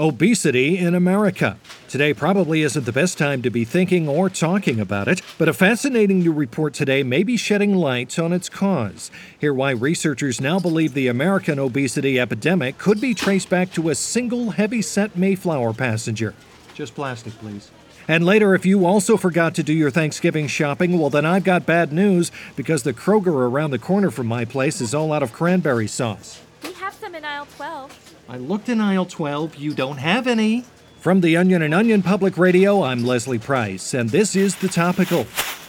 Obesity in America. Today probably isn't the best time to be thinking or talking about it, but a fascinating new report today may be shedding light on its cause. Hear why researchers now believe the American obesity epidemic could be traced back to a single heavy-set Mayflower passenger. Just plastic, please. And later, if you also forgot to do your Thanksgiving shopping, well, then I've got bad news because the Kroger around the corner from my place is all out of cranberry sauce. We have some in aisle 12. I looked in aisle 12. You don't have any. From the Onion and Onion Public Radio, I'm Leslie Price, and this is The Topical.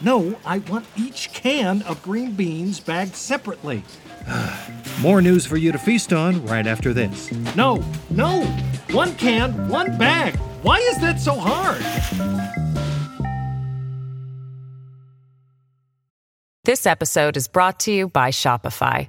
No, I want each can of green beans bagged separately. More news for you to feast on right after this. No, no! One can, one bag! Why is that so hard? This episode is brought to you by Shopify.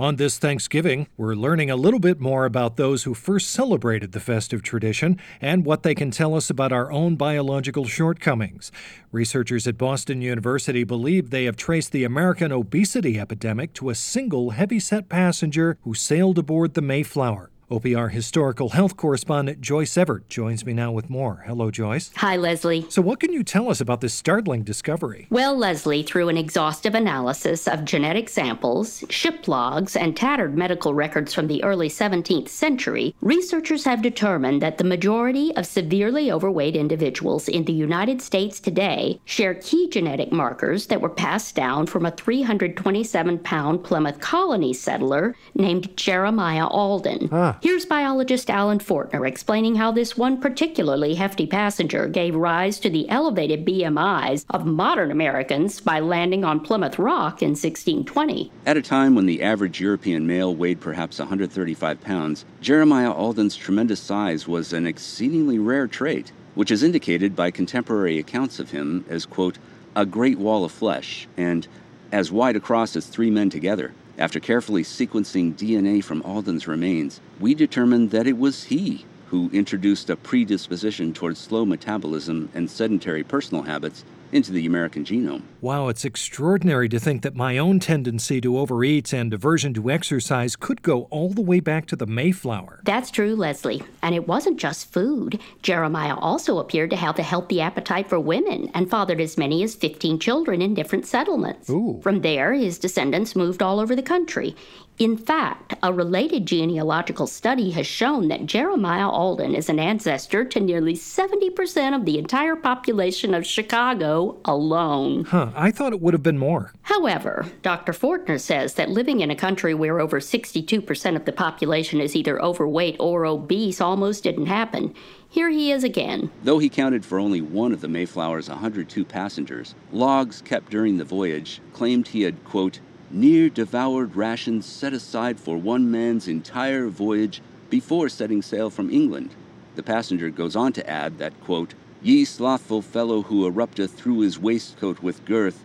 On this Thanksgiving, we're learning a little bit more about those who first celebrated the festive tradition and what they can tell us about our own biological shortcomings. Researchers at Boston University believe they have traced the American obesity epidemic to a single heavyset passenger who sailed aboard the Mayflower. OPR historical health correspondent Joyce Everett joins me now with more. Hello, Joyce. Hi, Leslie. So, what can you tell us about this startling discovery? Well, Leslie, through an exhaustive analysis of genetic samples, ship logs, and tattered medical records from the early 17th century, researchers have determined that the majority of severely overweight individuals in the United States today share key genetic markers that were passed down from a 327 pound Plymouth colony settler named Jeremiah Alden. Ah. Here's biologist Alan Fortner explaining how this one particularly hefty passenger gave rise to the elevated BMIs of modern Americans by landing on Plymouth Rock in 1620. At a time when the average European male weighed perhaps 135 pounds, Jeremiah Alden's tremendous size was an exceedingly rare trait, which is indicated by contemporary accounts of him as, quote, a great wall of flesh and as wide across as three men together. After carefully sequencing DNA from Alden's remains, we determined that it was he who introduced a predisposition towards slow metabolism and sedentary personal habits into the American genome. Wow, it's extraordinary to think that my own tendency to overeat and aversion to exercise could go all the way back to the Mayflower. That's true, Leslie. And it wasn't just food. Jeremiah also appeared to have a healthy appetite for women and fathered as many as 15 children in different settlements. Ooh. From there, his descendants moved all over the country. In fact, a related genealogical study has shown that Jeremiah Alden is an ancestor to nearly 70% of the entire population of Chicago alone. Huh, I thought it would have been more. However, Dr. Fortner says that living in a country where over 62% of the population is either overweight or obese almost didn't happen. Here he is again. Though he counted for only one of the Mayflower's 102 passengers, logs kept during the voyage claimed he had, quote, near devoured rations set aside for one man's entire voyage before setting sail from England. The passenger goes on to add that, quote, Ye slothful fellow who erupteth through his waistcoat with girth,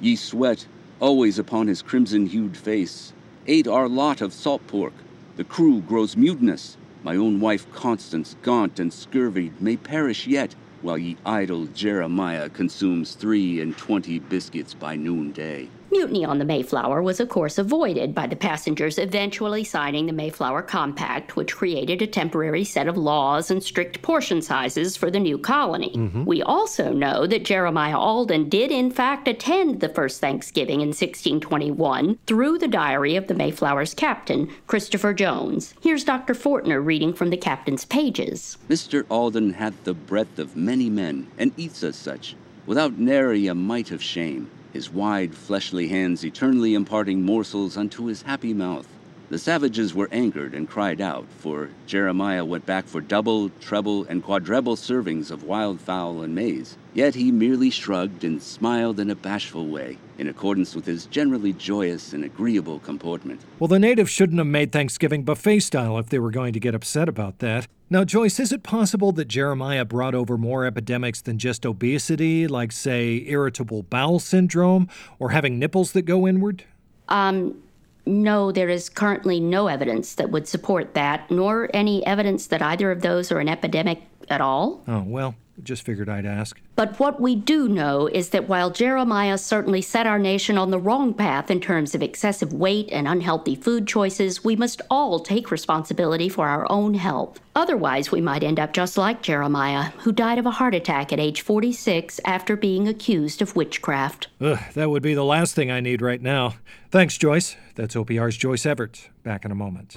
ye sweat always upon his crimson hued face, ate our lot of salt pork. The crew grows mutinous. My own wife Constance, gaunt and scurvied, may perish yet, while ye idle Jeremiah consumes three and twenty biscuits by noonday. Mutiny on the Mayflower was, of course, avoided by the passengers eventually signing the Mayflower Compact, which created a temporary set of laws and strict portion sizes for the new colony. Mm-hmm. We also know that Jeremiah Alden did, in fact, attend the first Thanksgiving in 1621 through the diary of the Mayflower's captain, Christopher Jones. Here's Dr. Fortner reading from the captain's pages. Mr. Alden hath the breadth of many men, and eats as such, without nary a mite of shame, his wide fleshly hands eternally imparting morsels unto his happy mouth. The savages were angered and cried out, for Jeremiah went back for double, treble, and quadruple servings of wild fowl and maize. Yet he merely shrugged and smiled in a bashful way, in accordance with his generally joyous and agreeable comportment. Well, the natives shouldn't have made Thanksgiving buffet style if they were going to get upset about that. Now, Joyce, is it possible that Jeremiah brought over more epidemics than just obesity, like, say, irritable bowel syndrome or having nipples that go inward? Um, no, there is currently no evidence that would support that, nor any evidence that either of those are an epidemic at all. Oh, well, just figured I'd ask. But what we do know is that while Jeremiah certainly set our nation on the wrong path in terms of excessive weight and unhealthy food choices, we must all take responsibility for our own health. Otherwise, we might end up just like Jeremiah, who died of a heart attack at age 46 after being accused of witchcraft. Ugh, that would be the last thing I need right now. Thanks, Joyce. That's OPR's Joyce Everett. Back in a moment.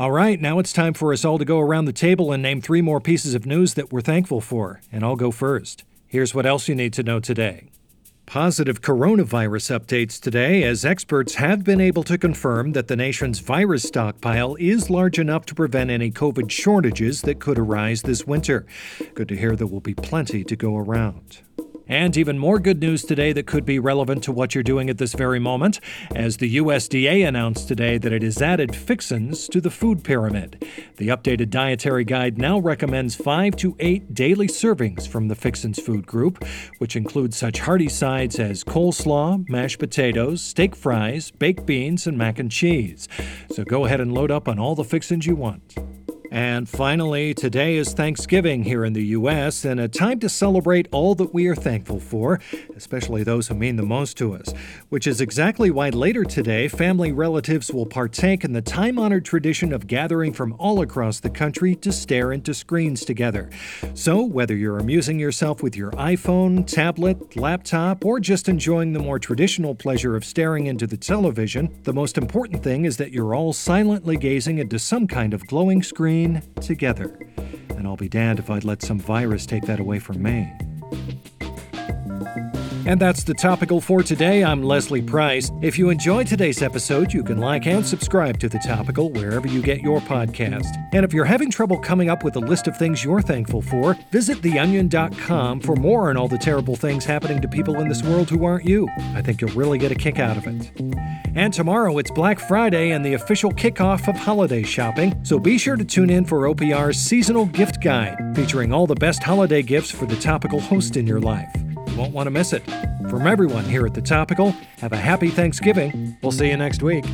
All right, now it's time for us all to go around the table and name three more pieces of news that we're thankful for. And I'll go first. Here's what else you need to know today. Positive coronavirus updates today, as experts have been able to confirm that the nation's virus stockpile is large enough to prevent any COVID shortages that could arise this winter. Good to hear there will be plenty to go around. And even more good news today that could be relevant to what you're doing at this very moment, as the USDA announced today that it has added fixins to the food pyramid. The updated dietary guide now recommends five to eight daily servings from the fixins food group, which includes such hearty sides as coleslaw, mashed potatoes, steak fries, baked beans, and mac and cheese. So go ahead and load up on all the fixins you want. And finally, today is Thanksgiving here in the U.S., and a time to celebrate all that we are thankful for, especially those who mean the most to us, which is exactly why later today, family relatives will partake in the time honored tradition of gathering from all across the country to stare into screens together. So, whether you're amusing yourself with your iPhone, tablet, laptop, or just enjoying the more traditional pleasure of staring into the television, the most important thing is that you're all silently gazing into some kind of glowing screen together. And I'll be damned if I'd let some virus take that away from me. And that's the topical for today. I'm Leslie Price. If you enjoyed today's episode, you can like and subscribe to The Topical wherever you get your podcast. And if you're having trouble coming up with a list of things you're thankful for, visit theonion.com for more on all the terrible things happening to people in this world who aren't you. I think you'll really get a kick out of it. And tomorrow it's Black Friday and the official kickoff of holiday shopping, so be sure to tune in for OPR's seasonal gift guide, featuring all the best holiday gifts for the topical host in your life. Won't want to miss it. From everyone here at The Topical, have a happy Thanksgiving. We'll see you next week.